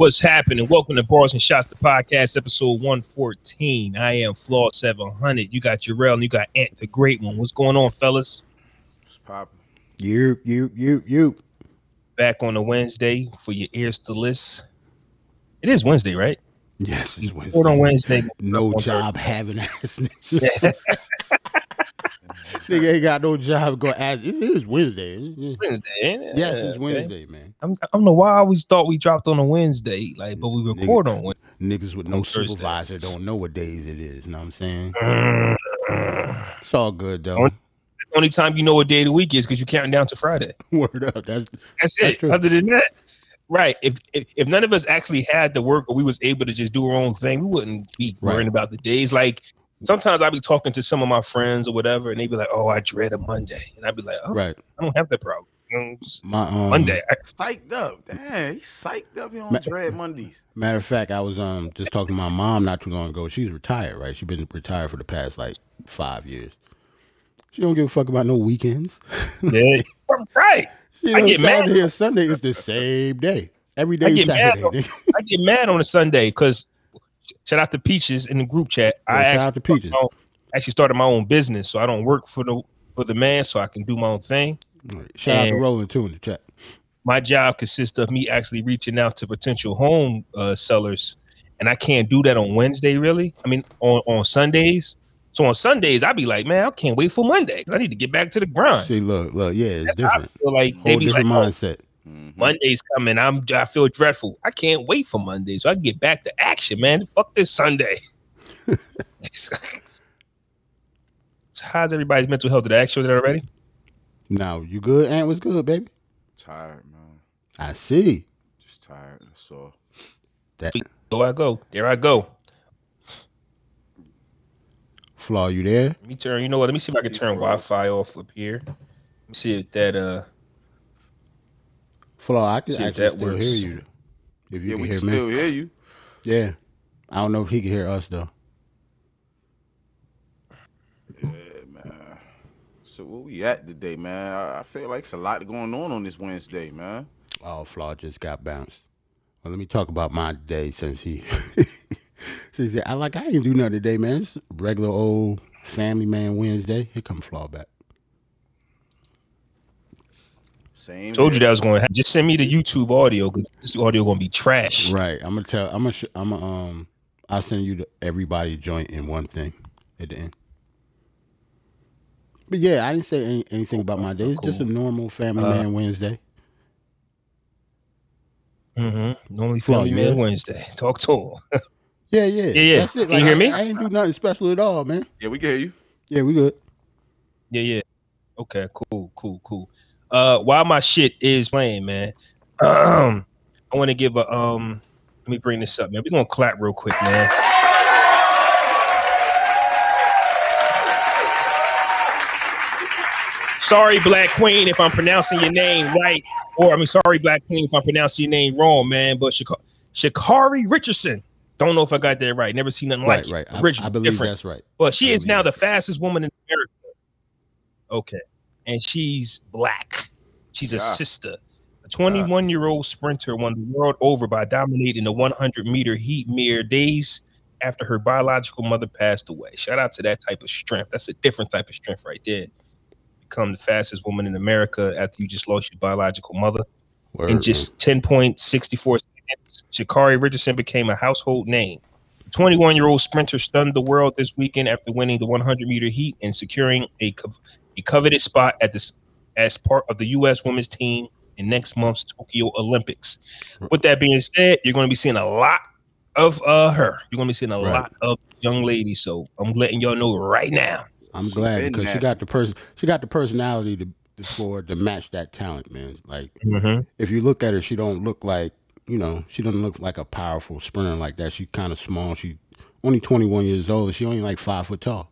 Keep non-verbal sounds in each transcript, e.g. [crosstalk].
What's happening? Welcome to Bars and Shots, the podcast, episode 114. I am Flaw 700. You got Jarrell and you got Ant, the great one. What's going on, fellas? What's poppin'? You, you, you, you. Back on a Wednesday for your ears to list. It is Wednesday, right? Yes, it's Wednesday. Record on Wednesday. No job having ass. [laughs] [laughs] nigga [laughs] Nigga ain't got no job. Go ask. It is Wednesday. Yeah. Wednesday, ain't it? Yes, Yeah, it's okay. Wednesday, man. I'm, I don't know why I always thought we dropped on a Wednesday, like, but we record on Wednesday. Niggas with no Thursday. supervisor don't know what days it is. You know what I'm saying? Mm. It's all good though. On- The only time you know what day of the week is because you're counting down to Friday. [laughs] Word up. That's That's That's it. true. Other than that, right? If, if if none of us actually had to work or we was able to just do our own thing, we wouldn't be Right. worrying about the days. Like sometimes I'd be talking to some of my friends or whatever, and they'd be like, "Oh, I dread a Monday," and I'd be like, "Oh, right. I don't have that problem." You know, it's My um, Monday, I, Psyched up. Damn, he's psyched up. He on Ma- Dread Mondays. Matter of fact, I was um just talking to my mom not too long ago. She's retired, right? She's been retired for the past like five years. She don't give a fuck about no weekends. [laughs] yeah, right. She I know get mad. Saturday and Sunday is the same day. Every day I get mad Saturday. though. nigga. I get mad on a Sunday because shout out to Peaches in the group chat. I shout actually out to Peaches. own- actually started my own business, so I don't work for the for the man, so I can do my own thing. Right. Shout out to And- Roland too in the chat. my job consists of me actually reaching out to potential home uh, sellers, and I can't do that on Wednesday. Really, I mean on on Sundays. So on Sundays, I'd be like, man, I can't wait for Monday I need to get back to the grind. See, look, look, yeah, it's I different. feel like Whole be like, different oh, mindset. Mhm. Monday's coming. I'm I feel dreadful. I can't wait for Monday so I can get back to action, man. Fuck this Sunday. [laughs] so how's everybody's mental health? Did I ask you that already? Now, you good? Ant was good, baby. Tired, man. I see. Just tired. That's all. That Go I go. There I go. flaw, you there? Let me turn. You know what? Let me see if I can turn Wi-Fi off up here. Let me see if that. Uh, Flaw, I can See actually still works. hear you. If you Yeah, can we hear can me. still hear you. Yeah. I don't know if he can hear us though. Yeah, man. So where we at today, man? I, I feel like it's a lot going on on this Wednesday, man. Oh, Flaw just got bounced. Well, let me talk about my day since he [laughs] since he, I like I ain't do nothing today, man. It's regular old family man Wednesday. Here come Flaw back. Same. told you that was going to happen. Just send me the YouTube audio because this audio going to be trash. Right. I'm gonna tell. I'm gonna. Sh- I'm gonna. Um. I'll send you the everybody joint in one thing at the end. But yeah, I didn't say any, anything about my day. It's just a normal family Uh, man Wednesday. Mm-hmm. Normally Family you Man there? Wednesday. [laughs] Talk to him. [laughs] Yeah, yeah, Yeah, yeah. That's it. Can you hear I- me? I, ain't do nothing special at all, man. Yeah, we can hear you. Yeah, we good. Yeah, yeah. Okay, cool, cool, cool. Uh while my shit is playing, man, um, [clears throat] I want to give a um let me bring this up, man. We're gonna clap real quick, man. Sorry, Black Queen, if I'm pronouncing your name right, or I mean, sorry, Black Queen, if I'm pronouncing your name wrong, man. But Shak- Sha'Carri Richardson, don't know if I got that right. Never seen nothing Right, like it. right. I, Original, I believe different. that's right. Well, she I is now the fastest woman in America. Okay. And she's black. She's a sister. A 21 year old sprinter won the world over by dominating the 100 meter heat mere days after her biological mother passed away. Shout out to that type of strength. That's a different type of strength right there. Become the fastest woman in America after you just lost your biological mother. Word, In just 10.64 seconds, Sha'Carri Richardson became a household name. The 21 year old sprinter stunned the world this weekend after winning the 100 meter heat and securing a, a coveted spot at this as part of the U.S. women's team in next month's Tokyo Olympics. With that being said, you're going to be seeing a lot of uh, her. You're going to be seeing a Right. lot of young ladies. So I'm letting y'all know right now. I'm glad been because she got the person. She got the personality to for to match that talent, man. Like Mm-hmm. if you look at her, she don't look like you know. She doesn't look like a powerful sprinter like that. She kind of small. She only 21 years old. She only like five foot tall.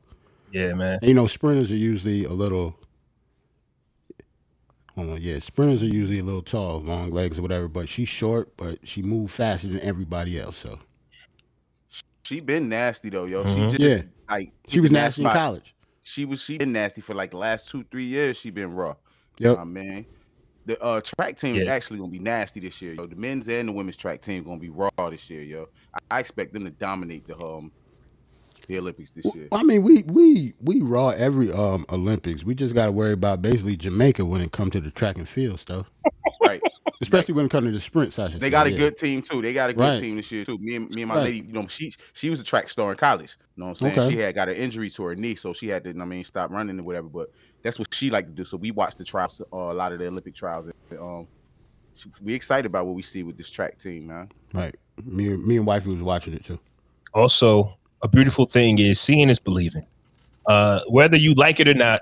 Yeah, man. And, you know, sprinters are usually a little. Hold on, yeah, sprinters are usually a little tall, long legs or whatever. But she's short, but she moves faster than everybody else. So She been nasty though, yo. Mhm. She just Yeah. like she was been nasty in by- college. She was she been nasty for like the last two three years. She been raw. Yep. I mean, the uh, track team is actually gonna be nasty this year. Yo. The men's and the women's track team gonna be raw this year, yo. I, I expect them to dominate the um the Olympics this year. I mean, we we we raw every um Olympics. We just got to worry about basically Jamaica when it comes to the track and field stuff, Right. [laughs] especially when it comes to the sprint sessions. They got a good team too. They got a good Right. team this year too. Me and me and my Right. lady, you know, she she was a track star in college. You know what I'm saying? Okay. She had got an injury to her knee, so she had to, I mean, stop running or whatever. But that's what she liked to do. So we watched the trials, uh, a lot of the Olympic trials. And, um, we excited about what we see with this track team, man. Right. Me me and wifey was watching it too. also a beautiful thing is seeing is believing uh whether you like it or not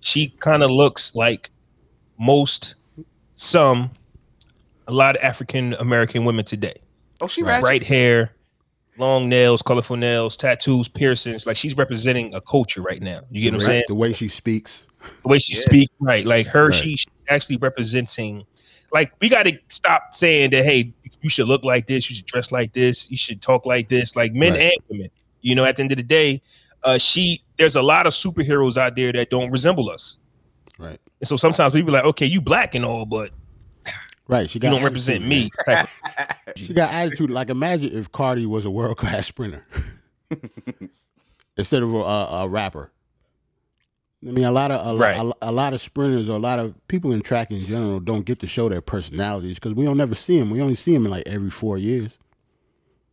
she kind of looks like most some a lot of african american women today Oh, she Right. bright hair long nails colorful nails tattoos piercings like she's representing a culture right now you get what i'm saying The way she speaks. the way she Yeah. speaks, right? Like her, Right. she's actually representing. Like we got to stop saying that. Hey, you should look like this. You should dress like this. You should talk like this. Like men Right. and women. You know, at the end of the day, uh, she there's a lot of superheroes out there that don't resemble us. Right. And so sometimes we be like, okay, you black and all, but Right. She you got don't represent me. type of- [laughs] She got attitude. Like imagine if Cardi was a world class sprinter [laughs] instead of a, a, a rapper. I mean, a lot of a, Right. lot, a, a lot of sprinters or a lot of people in track in general don't get to show their personalities because we don't never see them. We only see them in like every four years.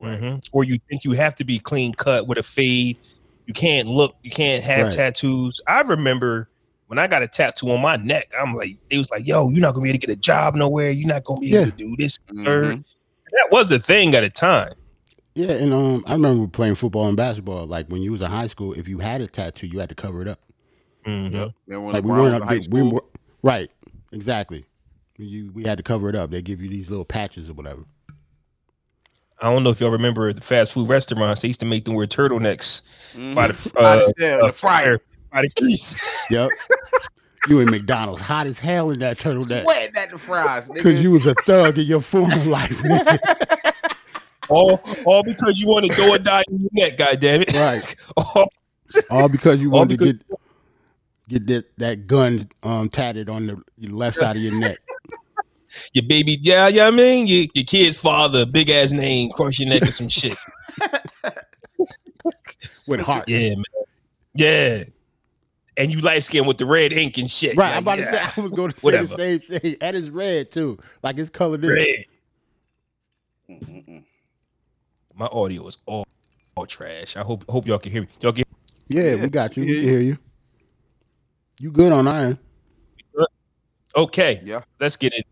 Mhm. Or you think you have to be clean cut with a fade. You can't look. You can't have Right. tattoos. I remember when I got a tattoo on my neck. I'm like, it was like, yo, you're not gonna be able to get a job nowhere. You're not gonna be able Yeah. to do this. Mhm. That was a thing at a time. Yeah, and um, I remember playing football and basketball. Like when you was in high school, if you had a tattoo, you had to cover it up. Mhm. Yep. Remember when Like we LeBron was weren't in high we school? were, right, exactly. You we had to cover it up. They give you these little patches or whatever. I don't know if y'all remember the fast food restaurants. They used to make them wear turtlenecks Mhm. by the By uh, the cell, uh, the fryer. by the grease. [laughs] Yep. you in McDonald's, hot as hell in that turtleneck, Sweating at the fries, because you was a thug in your former life. nigga. [laughs] all, all because you want to go and die in your neck. God damn it! Right. [laughs] All- All because you All wanted because- to get get that that gun um tatted on the left side of your neck. [laughs] your baby, yeah, yeah. I mean, your, your kid's father, big ass name, cross your neck or some shit. [laughs] with hearts. Yeah, man. Yeah. And you light skin with the red ink and shit. Right, Like, I'm about yeah, to say [laughs] I was going to say Whatever. the same thing. And it's red too, like it's colored in. Red. Mm-mm-mm. My audio is all, all trash. I hope hope y'all can hear me. Y'all can Yeah, we got you. We can hear you. You good on iron? okay. Yeah. Let's get it.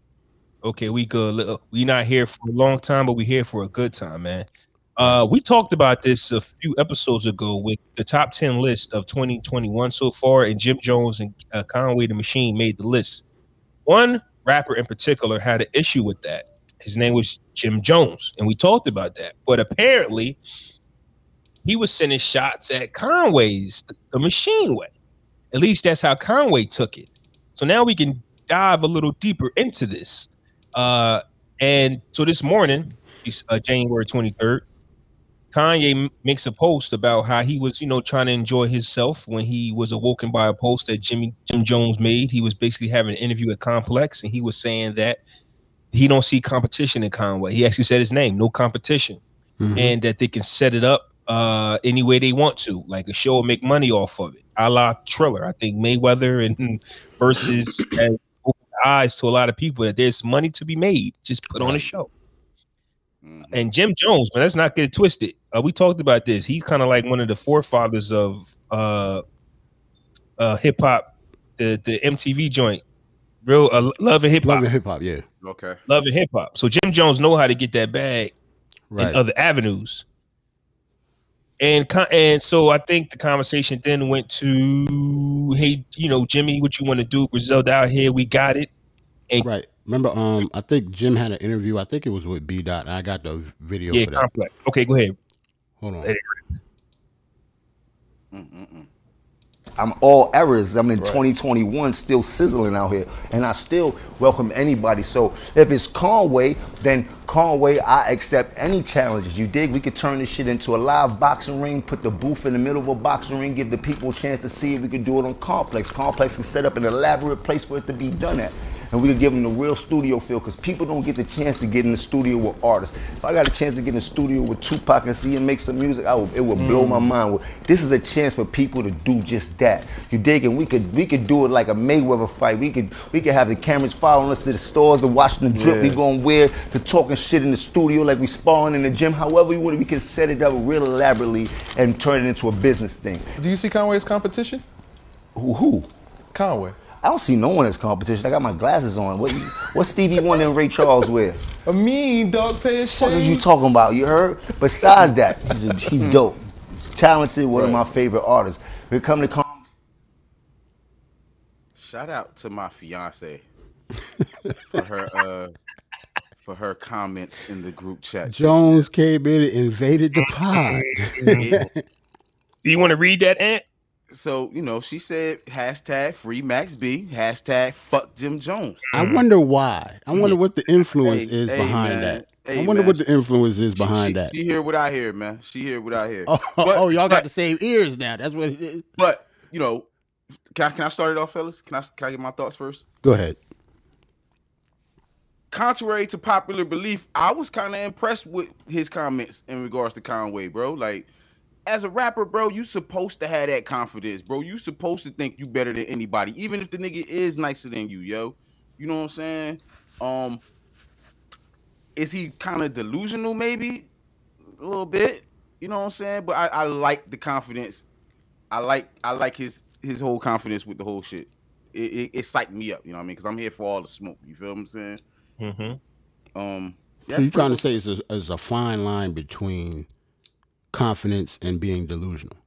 Okay, we good. Look, We not here for a long time, but we here for a good time, man. Uh, we talked about this a few episodes ago with the top 10 list of 2021 so far, and Jim Jones and uh, Conway the Machine made the list. One rapper in particular had an issue with that. His name was Jim Jones, and we talked about that. But apparently, he was sending shots at Conway's the Machine way. At least that's how Conway took it. So now we can dive a little deeper into this. Uh, and so this morning, uh, January 23rd, Conway makes a post about how he was, you know, trying to enjoy himself when he was awoken by a post that Jimmy Jim Jones made. He was basically having an interview at Complex, and he was saying that he don't see competition in Conway. He actually said his name, no competition, Mhm. and that they can set it up uh, any way they want to, like a show and make money off of it, a la Triller. I think Mayweather [laughs] and versus has opened eyes to a lot of people that there's money to be made. Just put on a show. Mhm. And Jim Jones, man, let's not get it twisted. Uh, we talked about this. He's kind of like one of the forefathers of uh, uh, hip hop, the the MTV joint, real uh, love and hip hop, Love and hip hop, yeah. Okay. love and hip hop. So Jim Jones know how to get that bag Right. in other avenues. And and so I think the conversation then went to, hey, you know, Jimmy, what you want to do? Griselda out here, we got it. right. Remember, um, I think Jim had an interview. I think it was with B Dot. I got the video Yeah, for that. complex. Okay, go ahead. Hold on. Mm-mm-mm. I'm all errors. I'm in 2021, still sizzling out here, and I still welcome anybody. So if it's Conway, then Conway, I accept any challenges. You dig? We could turn this shit into a live boxing ring, put the booth in the middle of a boxing ring, give the people a chance to see if we could do it on Complex. Complex can set up an elaborate place for it to be done at. And we could give them the real studio feel because people don't get the chance to get in the studio with artists. If I got a chance to get in the studio with Tupac and see him make some music, I would, it would blow my mm. mind. This is a chance for people to do just that. You dig? And we could we could do it like a Mayweather fight. We could we could have the cameras following us to the stores to watch the drip we going wear, to talking shit in the studio like we sparring in the gym. However we want, we can set it up real elaborately and turn it into a business thing. Do you see Conway as competition? Who? who? Conway. I don't see no one as competition. I got my glasses on. What what Stevie Wonder and Ray Charles wear? A mean dog pair of What are you talking about? You heard? Besides that, he's, a, he's dope. He's talented. One of my favorite artists. We come to com- Shout out to my fiance for her uh for her comments in the group chat. Jones came in and invaded the pod. Do [laughs] you want to read that, Ant? So you know, she said hashtag free Max B, hashtag fuck Jim Jones. I wonder why. I wonder what the influence Hey, is hey, behind man. that. I wonder man. what the influence is behind she, that. She hear what I hear, man. She hear what I hear. oh, [laughs] But- oh, y'all got the same ears now. That's what it is. But you know, can I, can I start it off, fellas? Can I can I get my thoughts first? Go ahead. Contrary to popular belief, I was kind of impressed with his comments in regards to Conway, bro. Like, as a rapper, bro, you supposed to have that confidence, bro. You supposed to think you better than anybody, even if the nigga is nicer than you, yo. You know what I'm saying? Um, is he kind of delusional, maybe a little bit? You know what I'm saying? But I, I like the confidence. I like I like his his whole confidence with the whole shit. It, it, it psyched me up, you know what I mean? Because I'm here for all the smoke. You feel what I'm saying? Mm-hmm. Um, So you're trying to say it's a, it's a fine line between confidence and being delusional.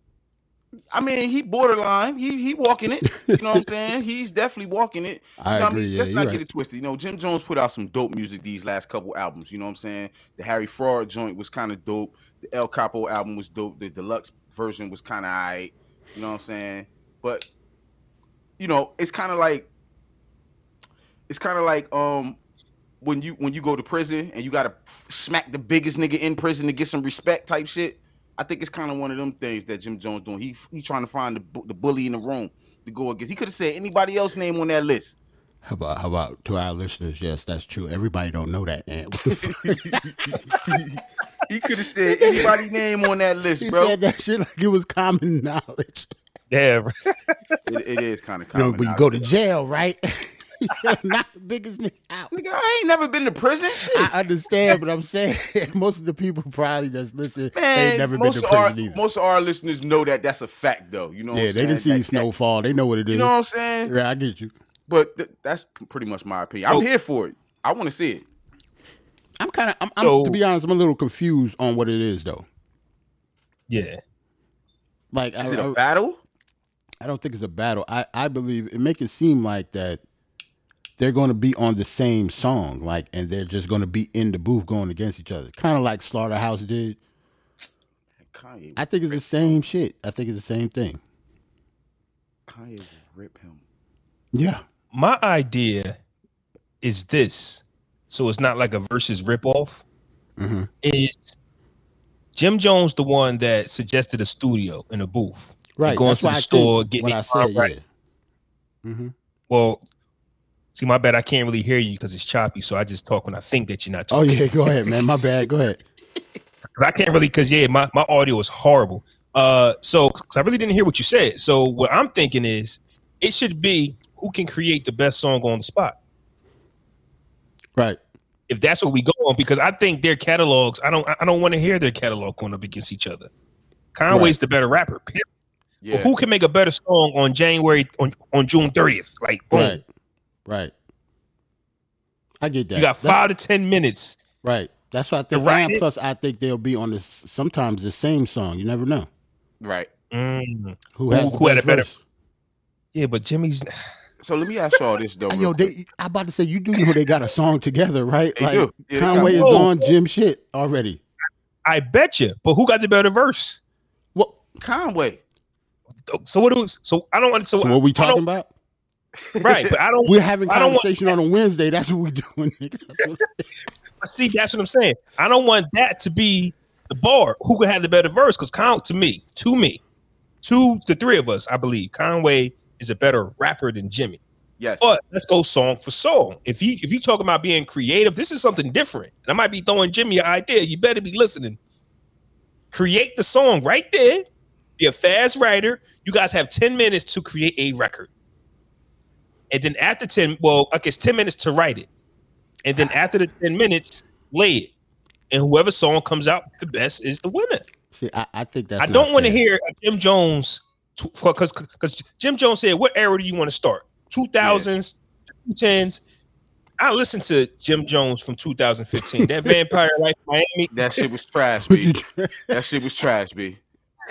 I mean, he borderline. He he walking it. You know what I'm [laughs] saying? He's definitely walking it. I You know what agree, mean? yeah, Let's not right. get it twisted. You know, Jim Jones put out some dope music these last couple albums. You know what I'm saying? The Harry Fraud joint was kind of dope. The El Capo album was dope. The deluxe version was kind of alright. You know what I'm saying? But you know, it's kind of like it's kind of like um when you when you go to prison and you gotta smack the biggest nigga in prison to get some respect type shit. I think it's kind of one of them things that Jim Jones doing. He he trying to find the the bully in the room to go against. He could have said anybody else name on that list. How about how about to our listeners? Yes, that's true. Everybody don't know that, Ant. What the fuck? He could have said anybody's name on that list, he bro. said that shit like it was common knowledge. Yeah. It, it is kind of You know, common. when you go to jail, right? [laughs] Not the biggest nigga out. Nigga, I ain't never been to prison. Shit. I understand, but I'm saying [laughs] most of the people probably just listen. Man, They've never been to of our prison either. most of our listeners know that that's a fact, though. You know, yeah, I'm they didn't see That- snowfall. They know what it is. You know what I'm saying? yeah, I get you. But th- that's pretty much my opinion. I'm Oh. here for it. I want to see it. I'm kind of. I'm, I'm So- to be honest, I'm a little confused on what it is though. Yeah. Like, Is I, it a I, battle? I don't think it's a battle. I, I believe it make it seem like that they're going to be on the same song, like, and they're just going to be in the booth going against each other, kind of like Slaughterhouse did. Kanye, I think it's the same shit. I think it's the same thing. Kanye rip him. Yeah. My idea is this. So it's not like a versus ripoff. hmm Is Jim Jones the one that suggested a studio in a booth? Right. going That's to the I store, getting what it said. right. Yeah. hmm Well, see, my bad. I can't really hear you because it's choppy. So I just talk when I think that you're not talking. Oh yeah. Go ahead, man. My bad. Go ahead. [laughs] I can't really because yeah, my, my audio is horrible. Uh, so 'cause I really didn't hear what you said. So what I'm thinking is it should be who can create the best song on the spot. Right. If that's what we go on, because I think their catalogs, I don't I don't want to hear their catalog going up against each other. Conway's the better rapper. period. Yeah. But who can make a better song on January on, on June 30th? Like boom. Right. Right. I get that. you got That's- five to ten minutes. Right. That's what I think. write And it. plus, I think they'll be on this sometimes the same song. You never know Right. Mm. who has Who- who had a better- verse. Yeah, but Jimmy's So let me ask y'all this though. Hey, real Yo, they, I about to say you do know they got a song together, right? They like do. Yeah, they Conway is one. on Jim shit already. I bet you. But who got the better verse? What? Conway. So what do so I don't want so, So what we talking about? Right, but I don't We're having I don't want- conversation on a Wednesday. That's what we're doing, nigga. [laughs] See that's what I'm saying. I don't want that to be the bar. Who could have the better verse? Because Con to me, to me, to the three of us, I believe Conway is a better rapper than Jimmy. Yes. But let's go song for song. If you if you talk about being creative, this is something different. And I might be throwing Jimmy an idea. You better be listening. Create the song right there. Be a fast writer. You guys have 10 minutes to create a record. And then after 10, well, I guess 10 minutes to write it. And then after the 10 minutes, lay it. And whoever song comes out the best is the winner. See, I, I think that's. I don't want to hear a Jim Jones because because Jim Jones said, "What era do you want to start? 2000s, 2010s." I listened to Jim Jones from 2015. That Vampire Life [laughs] Miami. that shit was trash, B. [laughs] that shit was trash, B.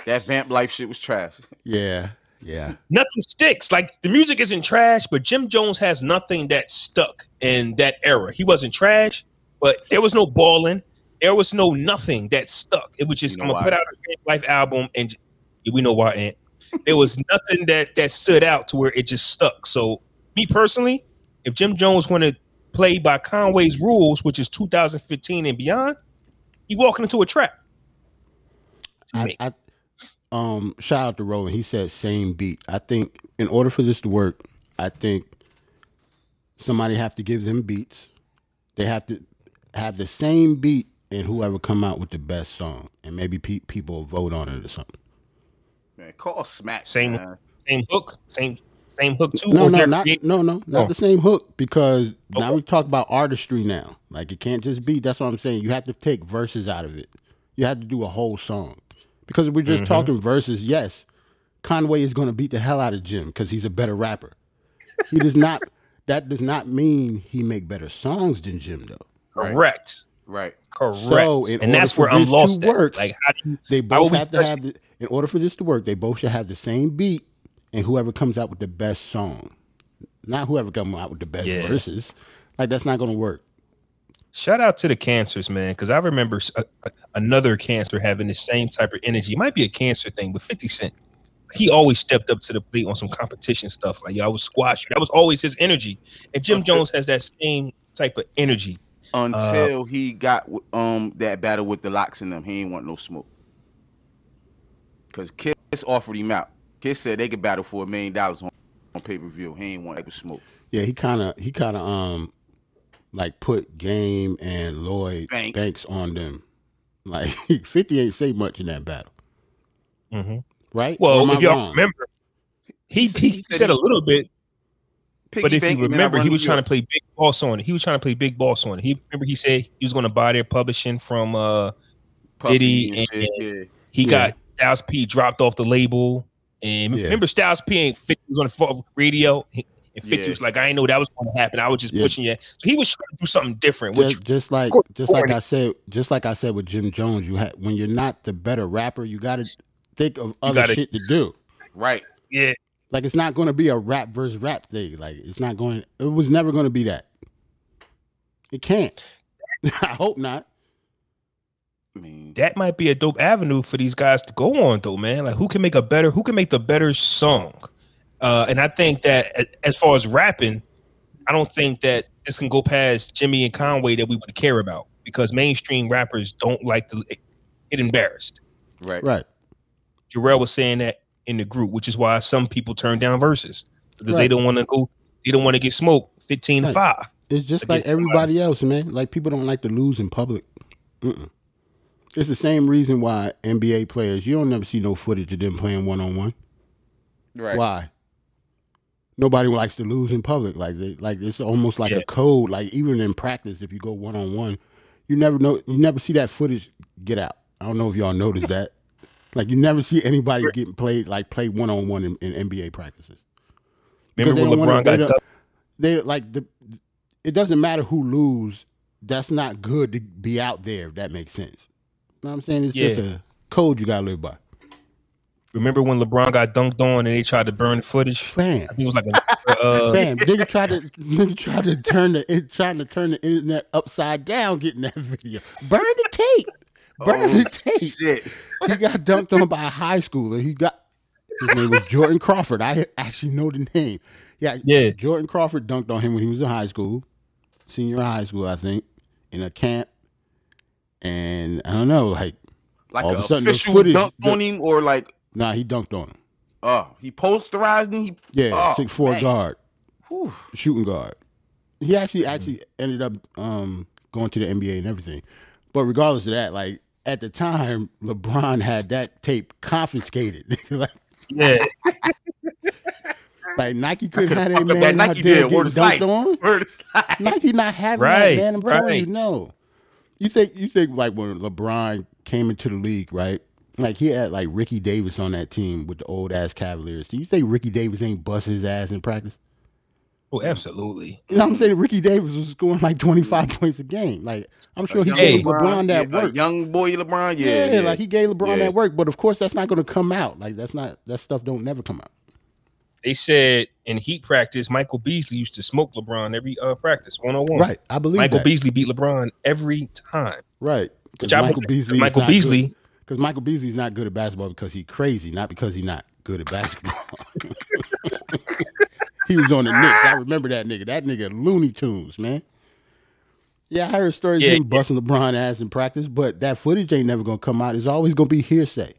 That vamp life shit was trash. yeah, yeah. nothing sticks. Like the music isn't trash, but Jim Jones has nothing that stuck in that era. He wasn't trash, but there was no balling. There was no nothing that stuck. It was just You I'm gonna why? put out a Life album, and we know why. Ant. There was nothing that that stood out to where it just stuck. So me personally, if Jim Jones want to play by Conway's rules, which is 2015 and beyond, he walking into a trap. I. I um shout out to Roland. He said same beat. I think in order for this to work, I think somebody have to give them beats. They have to have the same beat and whoever come out with the best song, and maybe pe- people vote on it or something. Man, call smack. Same- man. same hook, same same hook too. No, no, not creating- no, no, not Oh. the same hook because now we talk about artistry now. Like it can't just be. That's what I'm saying. You have to take verses out of it. You have to do a whole song because we're just Mm-hmm. talking verses. Yes, Conway is going to beat the hell out of Jim because he's a better rapper. He does not. That does not mean he make better songs than Jim though. Right. Correct. Right. Correct. So, and that's where I'm this to lost at. work, Like, how do you? They both we have to touch- have the. In order for this to work, they both should have the same beat, and whoever comes out with the best song, not whoever comes out with the best Yeah. verses. Like that's not going to work. Shout out to the cancers, man, because I remember s- a- a- another cancer having the same type of energy. It might be a cancer thing, but 50 Cent, he always stepped up to the plate on some competition stuff. Like, yo, I was squash you. That was always his energy. And Jim Okay. Jones has that same type of energy. Until he got um that battle with the LOX in them, he ain't want no smoke. Cause Kiss offered him out. Kiss said they could battle for a million dollars on, on pay per view. He ain't want to smoke. Yeah, he kind of he kind of um like put Game and Lloyd Banks. Banks, on them. Like [laughs] Fifty ain't say much in that battle, Mhm. right? Well, Or am I if y'all wrong? remember, he, said- he, he said said, he- a little bit, but if you banking and I remember, he was trying to play big boss on it. He was trying to play big boss on it. He remember he said he was going to buy their publishing from uh Puffy Diddy and and- Yeah. He Yeah. got Styles P dropped off the label, and Yeah. remember Styles P ain't 50 was on the radio, He- and 50 Yeah. was like, "I ain't know that was going to happen. I was just Yeah. pushing you." So he was trying to do something different, which just, just like course, just like. I said, just like I said with Jim Jones, you had when you're not the better rapper, you got to think of other gotta- shit to do. Right. yeah, Like it's not going to be a rap versus rap thing. Like it's not going. It was never going to be that. It can't. [laughs] I hope not. I mean, that might be a dope avenue for these guys to go on, though, man. Like, who can make a better, who can make the better song? Uh, and I think that as far as rapping, I don't think that this can go past Jimmy and Conway that we would care about because mainstream rappers don't like to get embarrassed. right. Right. Jarrell was saying that in the group, which is why some people turn down verses because they don't want to go, they don't want to get smoked fifteen to Right. five. It's just like everybody else, man. Like people don't like to lose in public. Mm-mm. It's the same reason why NBA players you don't never see no footage of them playing one on one. Right. Why? Nobody likes to lose in public. Like they like it's almost like Yeah. a code. Like even in practice, if you go one on one, you never know. You never see that footage get out. I don't know if y'all noticed [laughs] that. Like you never see anybody getting played like play one on one in NBA practices. Remember when they don't wanna- LeBron got don't- they like the it doesn't matter who lose that's not good to be out there if that makes sense you know what i'm saying it's just a code you gotta live by Remember when LeBron got dunked on and they tried to burn the footage? fam I think it was like a uh, [laughs] fam nigga tried to nigga tried to turn the it trying to turn the internet upside down getting that video burn the tape burn Oh, the tape Shit. he got dunked on by a high schooler he got his name was Jordan Crawford. I actually know the name. Yeah, Yeah. Jordan Crawford dunked on him when he was in high school, senior high school, I think, in a camp. And I don't know, like, Like All an of a sudden, the official footage- dunk the- on him or like nah, he dunked on him. oh he posterized him. He Yeah, oh, six four man. guard. Whew. shooting guard. He actually actually ended up um, going to the NBA and everything. But regardless of that, like at the time, LeBron had that tape confiscated. [laughs] like, Yeah, like Nike couldn't Coulda have that man that out Nike there deal. Word getting dunked on. Word. Nike not having Right, that, man. I'm telling right. you, no. You think you think like when LeBron came into the league, right? Like he had like Ricky Davis on that team with the old ass Cavaliers. Do you think Ricky Davis ain't bust his ass in practice? oh, absolutely. You know what I'm saying? Ricky Davis was scoring like 25 points a game. Like I'm sure he gave LeBron that yeah, work. young boy LeBron, yeah, yeah, like he gave LeBron Yeah. that work. But of course, that's not going to come out. Like that's not that stuff don't never come out. They said in Heat practice, Michael Beasley used to smoke LeBron every uh, practice, one on one. Right, I believe Michael that. Beasley beat LeBron every time. Right, Which because I Michael Beasley. Michael Beasley- Because Michael Beasley's not good at basketball because he's crazy, not because he's not good at basketball. [laughs] he was on the Knicks. I remember that nigga. That nigga Looney Tunes, man. Yeah, I heard stories Yeah, of him busting LeBron ass in practice, but that footage ain't never gonna come out. It's always gonna be hearsay.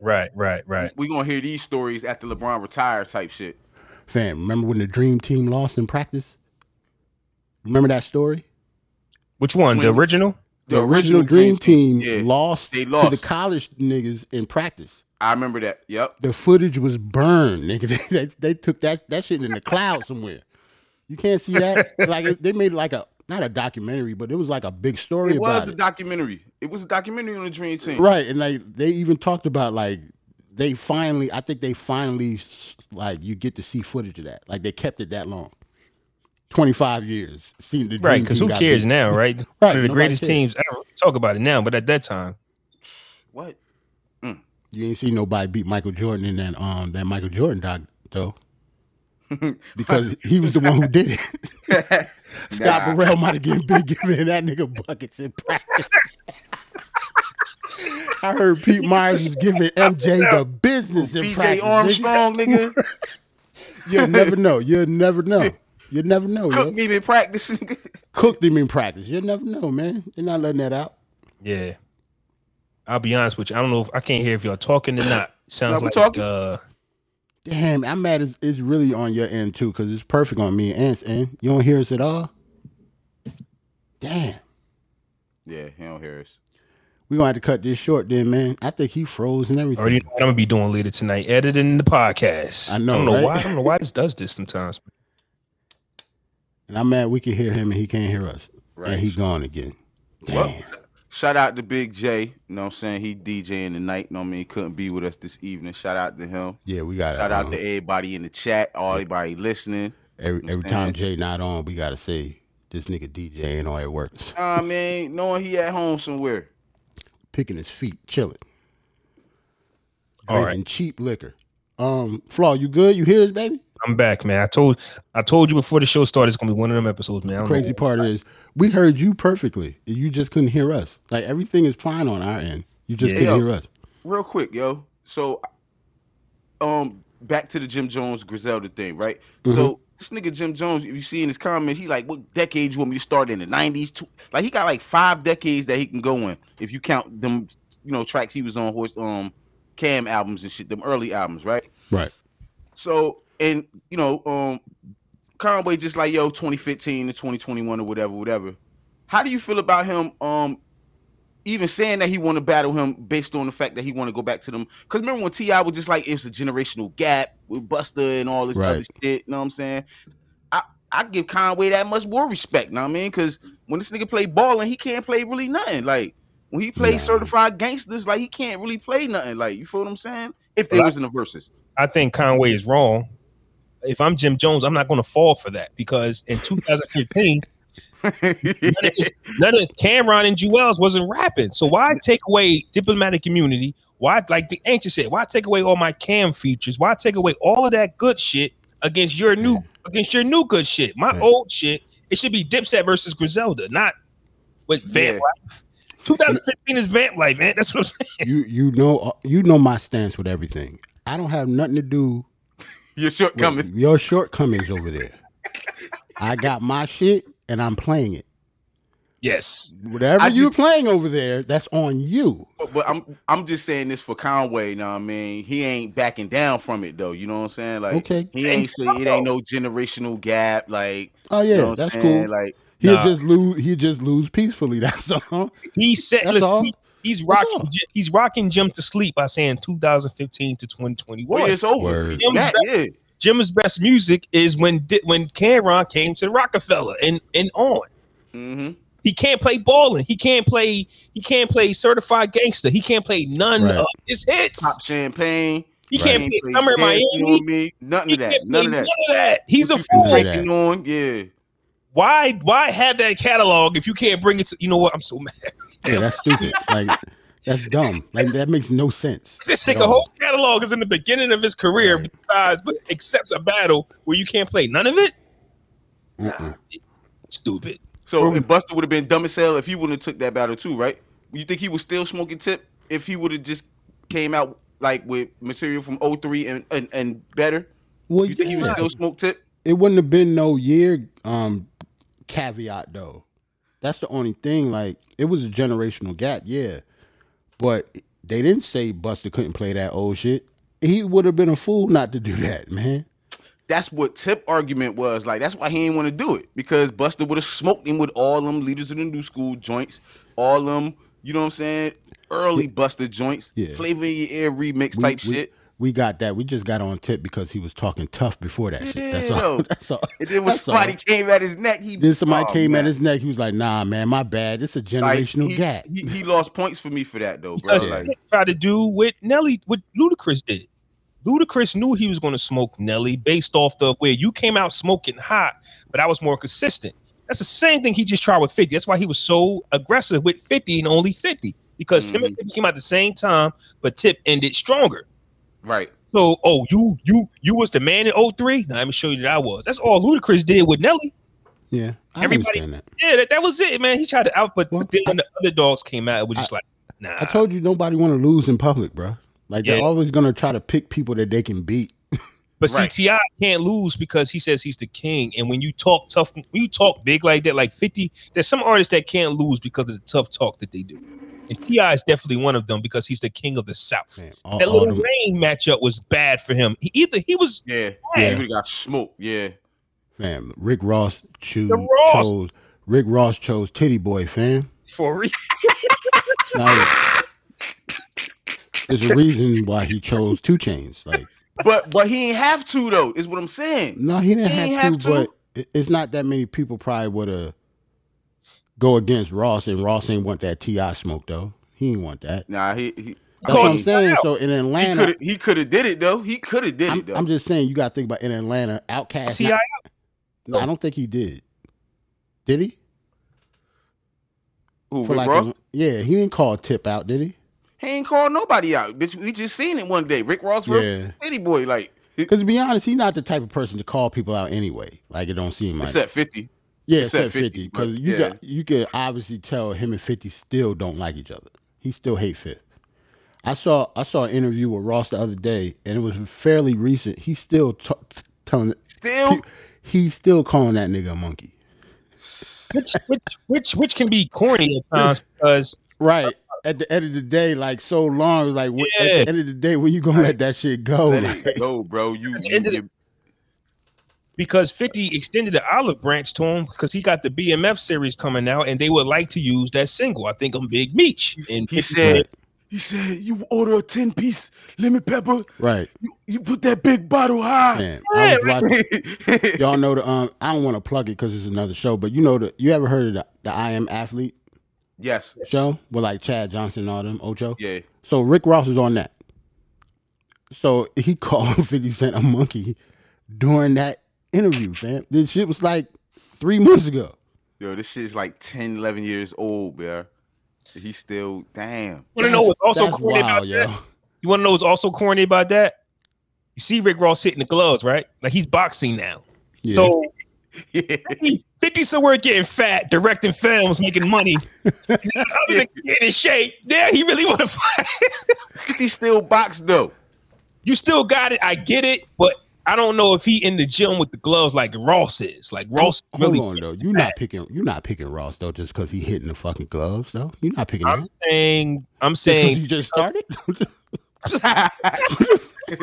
Right, right, right. we gonna hear these stories after LeBron retires, type shit. Fam, remember when the Dream Team lost in practice? Remember that story? Which one? The When- original? The, original, Dream, Team, yeah. lost, They to the college niggas in practice. I remember that. Yep. The footage was burned, nigga. [laughs] They, they, they took that that shit in the cloud somewhere. You can't see that. [laughs] like they made like a not a documentary, but it was like a big story It was a it. documentary. It was a documentary on the Dream Team. Right, and like they even talked about like they finally, I think they finally like you get to see footage of that. Like they kept it that long, twenty five years. Seeing the Right, because who cares beat. now, right? [laughs] Right, One of the nobody greatest cares. teams ever. We Talk about it now, but at that time, What? You ain't see nobody beat Michael Jordan in that um that Michael Jordan doc though. [laughs] because he was the one who did it. [laughs] Scott Burrell might have given been giving that nigga buckets in practice. I heard Pete Myers was giving MJ the business in BJ practice. nigga. Armstrong, nigga. You'll never know. You'll never know. You'll never know. Yo. Cooked me [laughs] in practice. Cooked him in practice. You'll never know, man. They're not letting that out. yeah. I'll be honest with you. I don't know if I can't hear if y'all talking or not. [coughs] Sounds No, like talking. uh Damn, I'm mad. It's, it's really on your end too, because it's perfect on me and Ant's end. You don't hear us at all. Damn. Yeah, he don't hear us. We gonna have to cut this short, then, man. I think he froze and everything. already know what I'm gonna be doing later tonight, editing the podcast. I know, I don't know right? why. I don't know why [laughs] this does this sometimes. And I'm mad we can hear him and he can't hear us. Right. And he gone again. Damn. Well, Shout out to Big J. You know what I'm saying? He DJing tonight. You know what I mean? He couldn't be with us this evening. Shout out to him. yeah, we got Shout um, out to everybody in the chat, all everybody listening. every know every time saying? Jay not on, we gotta say this nigga DJ ain't all it works. I mean, [laughs] knowing he at home somewhere. Picking his feet, chilling. All Drinking right. cheap liquor. Um, Flaw, you good? You hear us, baby? I'm back, man. I told I told you before the show started it's gonna be one of them episodes, man. The Crazy know. part is we heard you perfectly. You just couldn't hear us. Like everything is fine on our end. You just Yeah. couldn't hear us. Real quick, yo. So, um, back to the Jim Jones Griselda thing, right? Mm-hmm. So this nigga Jim Jones, if you see in his comments, he like, what decade you want me to start in the nineties? Like he got like five decades that he can go in if you count them, you know, tracks he was on horse, um, Cam albums and shit, them early albums, right? Right. So, and you know, um, Conway just like yo, 2015 to 2021 or whatever, whatever. How do you feel about him? Um, even saying that he want to battle him based on the fact that he want to go back to them. Because remember when Ti was just like it's a generational gap with Busta and all this Right. other shit. You know what I'm saying? I I give Conway that much more respect. Know what I mean? Because when this nigga play balling, he can't play really nothing. Like when he plays Nah. certified gangsters, like he can't really play nothing. Like you feel what I'm saying? If there Well, was in the verses. I think Conway is wrong. If I'm Jim Jones, I'm not going to fall for that because in 2015, none of, this, none of Cam'ron and Juelz wasn't rapping. So why take away diplomatic immunity? Why, like the ancient said, why take away all my Cam features? Why take away all of that good shit against your new against your new good shit? My Yeah. old shit, it should be Dipset versus Griselda, not with Vamp Yeah. Life. 2015 is Vamp Life, man. That's what I'm saying. You you know uh, you know my stance with everything. I don't have nothing to do Your shortcomings. with your shortcomings over there. I got my shit and I'm playing it. Yes. Whatever you're playing over there, that's on you. But, but I'm I'm just saying this for Conway. You know what I mean? He ain't backing down from it though. You know what I'm saying? Like, Okay. he ain't say it ain't no generational gap. Like, Oh you yeah, know that's cool. Like, He'll Nah. just lose. He'll just lose peacefully. [laughs] That's all. He said, That's listen, all. he- he's rocking. He's rocking Jim to sleep by saying 2015 to 2021. well, it's over. Word. That, yeah. Jim's best music is when Di- when Cam'ron came to Roc-A-Fella and and on. Mm-hmm. He can't play balling. He can't play. He can't play certified gangster. He can't play none Right. of his hits. Pop champagne. He Right. can't Ain't play play Summer Dancing Miami. me. Nothing He of that. can't play None of none that. of that. He's a What you fool. Breaking on, yeah. Why? Why have that catalog if you can't bring it to? You know what? I'm so [laughs] mad. Yeah, that's stupid. like that's dumb. Like that makes no sense. This at nigga whole catalog is in the beginning of his career, Right. besides, but except a battle where you can't play none of it. So Stupid. Mm. Busta would have been dumb as hell if he wouldn't have took that battle too, right? You think he was still smoking tip if he would have just came out like with material from 03 and and, and better? Well, You think he was still smoke tip? it wouldn't have been no year um caveat though. That's the only thing. Like it was a generational gap, yeah. But they didn't say Busta couldn't play that old shit. He would have been a fool not to do that, man. That's what Tip argument was. Like that's why he didn't want to do it because Busta would have smoked him with all them leaders of the new school joints, all them. You know what I'm saying? Early Busta joints, Yeah. flavor in your ear remix type we, shit. We got that. We just got on tip because he was talking tough before that shit. That's all. [laughs] That's all. And then when That's somebody all. came at his neck, he Then somebody Oh, came at his neck. He was like, "Nah, man, my bad. It's a Like, generational he, gap." He, he lost points for me for that though, bro. Because Like, he tried to do what Nelly, what Ludacris did. Ludacris knew he was going to smoke Nelly based off of where you came out smoking hot, but I was more consistent. That's the same thing he just tried with 50. That's why he was so aggressive with 50 and only 50 because him and mm-hmm. 50 came out at the same time, but Tip ended stronger. Right. So, oh, you you you was the man in 03? Now let me show you that I was. That's all Ludacris did with Nelly. Yeah, I Everybody- understand that. Yeah, that, that was it, man. He tried to out, but Well, then when the other dogs came out, it was just like, nah. I told you nobody want to lose in public, bro. Like they're always gonna try to pick people that they can beat. [laughs] But Right. see, can't lose because he says he's the king. And when you talk tough, when you talk big like that, like 50, there's some artists that can't lose because of the tough talk that they do. And Ti is definitely one of them because he's the king of the South. Man, all, that all little them- Rain matchup was bad for him. He, either he was Yeah. Yeah. He got smoked. Yeah. fam, Rick Ross choose, The Ross. chose Rick Ross chose Tity Boi, fam. for real. [laughs] Now, there's a reason why he chose 2 Chainz. Like, But but he ain't have to though, is what I'm saying. no, he didn't He have, ain't to, have to. but it- it's not that many people probably would have go against Ross, and Ross ain't want that Ti smoke though. He ain't want that. Nah, he he That's what I'm saying. So in Atlanta, could he could have did it though. He could have did I'm, it though. I'm just saying you got to think about in Atlanta. OutKast. Ti, no, I don't think he did. Did he? Who, For Rick like, Ross? a, yeah, he didn't call Tip out, did he? he ain't called nobody out. Bitch, we just seen it one day. Rick Ross versus Yeah. City Boy, like Because to be honest, he's not the type of person to call people out anyway. Like it don't seem like. except 50. Yeah, except except 50. 50, Because you yeah. got you can obviously tell him and 50 still don't like each other. He still hate Fifth. I saw I saw an interview with Ross the other day, and it was fairly recent. He's still t- t- telling Still, he's still calling that nigga a monkey. which, which, which, which can be corny at times because Right. At the end of the day, like so long, like wh- at the end of the day, when you gonna let that shit go? let Like, it go, bro. You, you, end of the- you- because 50 extended the olive branch to him because he got the BMF series coming out and they would like to use that single. I think I'm Big Meech. And he 50 said he said you order a 10 piece lemon pepper, right. you, you put that big bottle high. Man, I was watching. [laughs] Y'all know the um. I don't want to plug it because it's another show, but you know the. You ever heard of the, the I Am Athlete yes. show with like Chad Johnson and all them Ocho? Yeah. So Rick Ross is on that. So he [laughs] called Fifty Cent a monkey during that interview, fam. This shit was like three months ago. Yo, this shit's like 10, 11 years old, bro. He's still damn. want to know what's also That's corny about wild, that? You want to know what's also corny about that? You see Rick Ross hitting the gloves, right? Like he's boxing now. Yeah. So [laughs] Yeah. 50, 50 somewhere getting fat, directing films, making money. [laughs] Other than getting in shape, yeah, he really want to [laughs] fight. 50 still box though. you still got it. I get it, but I don't know if he in the gym with the gloves like Ross is. Like Ross Hold really. on though. You're not picking. You're not picking Ross though, just because he hitting the fucking gloves though. You're not picking I'm him. saying. I'm Just saying. he just started. [laughs] [laughs]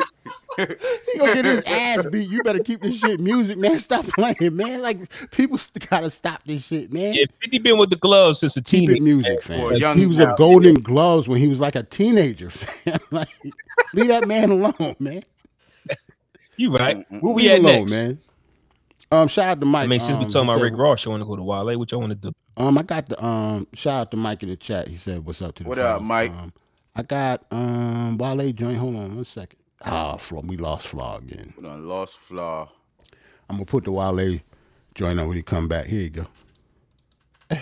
he gonna get his ass beat. You better keep this shit music, man. Stop playing, man. Like people gotta stop this shit, man. Yeah, 50 been with the gloves since a Keep teenager. it music, Or fam. young he was now. a golden gloves when he was like a teenager, [laughs] fam. like, leave that man alone, man. You right. Where we Leave at alone, next? man. Um, shout out to Mike. I mean, since we um, talking about Rick Ross, you want to go to Wale? What y'all want to do? Um, I got the um shout out to Mike in the chat. He said, "What's up to the What up. Mike? Um, I got um Wale joint. Hold on one second. Ah, Flaw, we lost Flaw again. Put on lost flaw. I'm gonna put the Wale joint on when he come back. Here you go. [sighs]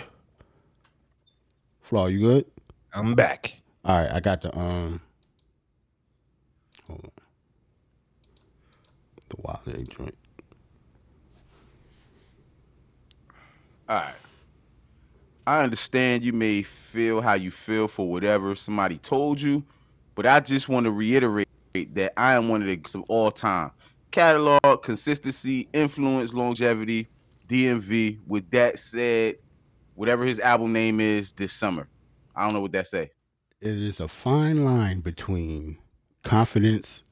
Flaw, you good? I'm back. All right, I got the um. Hold on. The Wale joint. All right. I understand you may feel how you feel for whatever somebody told you, but I just want to reiterate that I am one of the of all time catalog, consistency, influence, longevity, DMV. With that said, whatever his album name is this summer, I don't know what that say. It is a fine line between confidence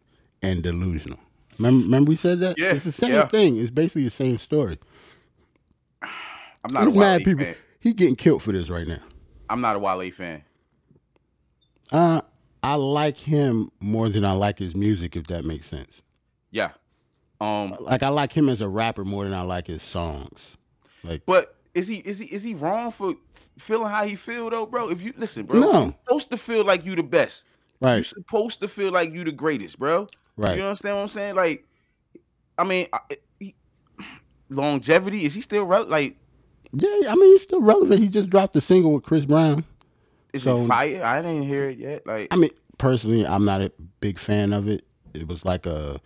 and delusional. Remember, remember we said that? Yeah, it's the same yeah. thing. It's basically the same story. [sighs] I'm not He's a Wale mad people. fan. He getting killed for this right now. I'm not a Wale fan. Uh, I like him more than I like his music, if that makes sense. Yeah. Um, Like I like him as a rapper more than I like his songs. Like But is he is he is he wrong for feeling how he feel though, bro? If you listen, bro, No. supposed to feel like you the best. Right, supposed to feel like you the greatest, bro. right. You understand what I'm saying? Like, I mean, I- he, longevity is he still rel- like? Yeah, I mean he's still relevant. He just dropped a single with Chris Brown. Is So- it fire? I didn't hear it yet. Like, I mean, personally, I'm not a big fan of it. It was like a,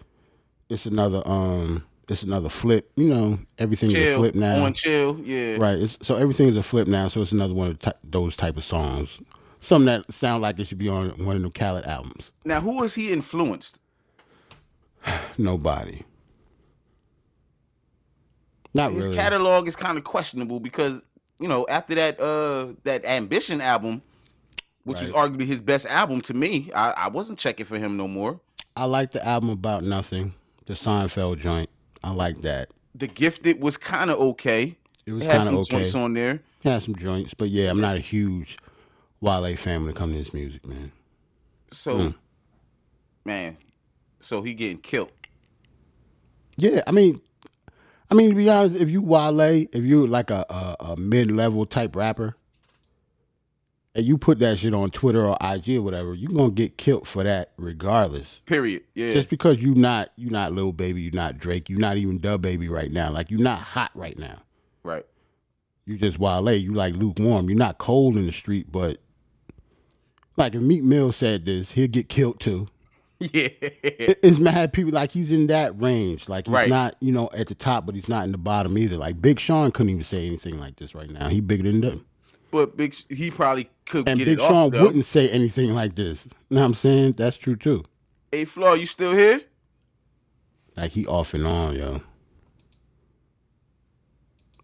it's another um, it's another flip. You know, everything's a flip now. on chill, yeah. Right. It's, so everything is a flip now. So it's another one of ty- those type of songs. Something that sound like it should be on one of the Khaled albums. Now, who was he influenced? [sighs] Nobody. Not His really. catalog is kind of questionable because you know after that uh that ambition album, which is arguably his best album to me, I, I wasn't checking for him no more. I like the album about nothing, the Seinfeld joint. I like that. The Gifted was kind of okay. It was It had kind some of okay. joints on there. Had some joints, but yeah, I'm not a huge Wale fan when it comes to his music, man. So, Mm. man, so he getting killed. Yeah, I mean, I mean to be honest, if you Wale, if you like a a, a mid level type rapper, and you put that shit on Twitter or IG or whatever, you're gonna get killed for that regardless. Period. Yeah. Just because you not you not Lil Baby, you not Drake, you not even DaBaby right now. Like you're not hot right now. right. You just Wale. You like lukewarm. You're not cold in the street, but like if Meek Mill said this, he'll get killed too. [laughs] Yeah. It's mad people like he's in that range. Like he's Right. not, you know, at the top, but he's not in the bottom either. Like Big Sean couldn't even say anything like this right now. He bigger than them. but Big, he probably could And get Big Sean off. Wouldn't say anything like this. You know what I'm saying? That's true too. Hey, Flaw, you still here? Like he off and on, yo.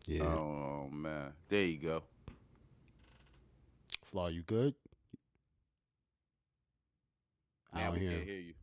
Yeah. Oh man, there you go. Flaw, you good? I Now don't we him. hear you.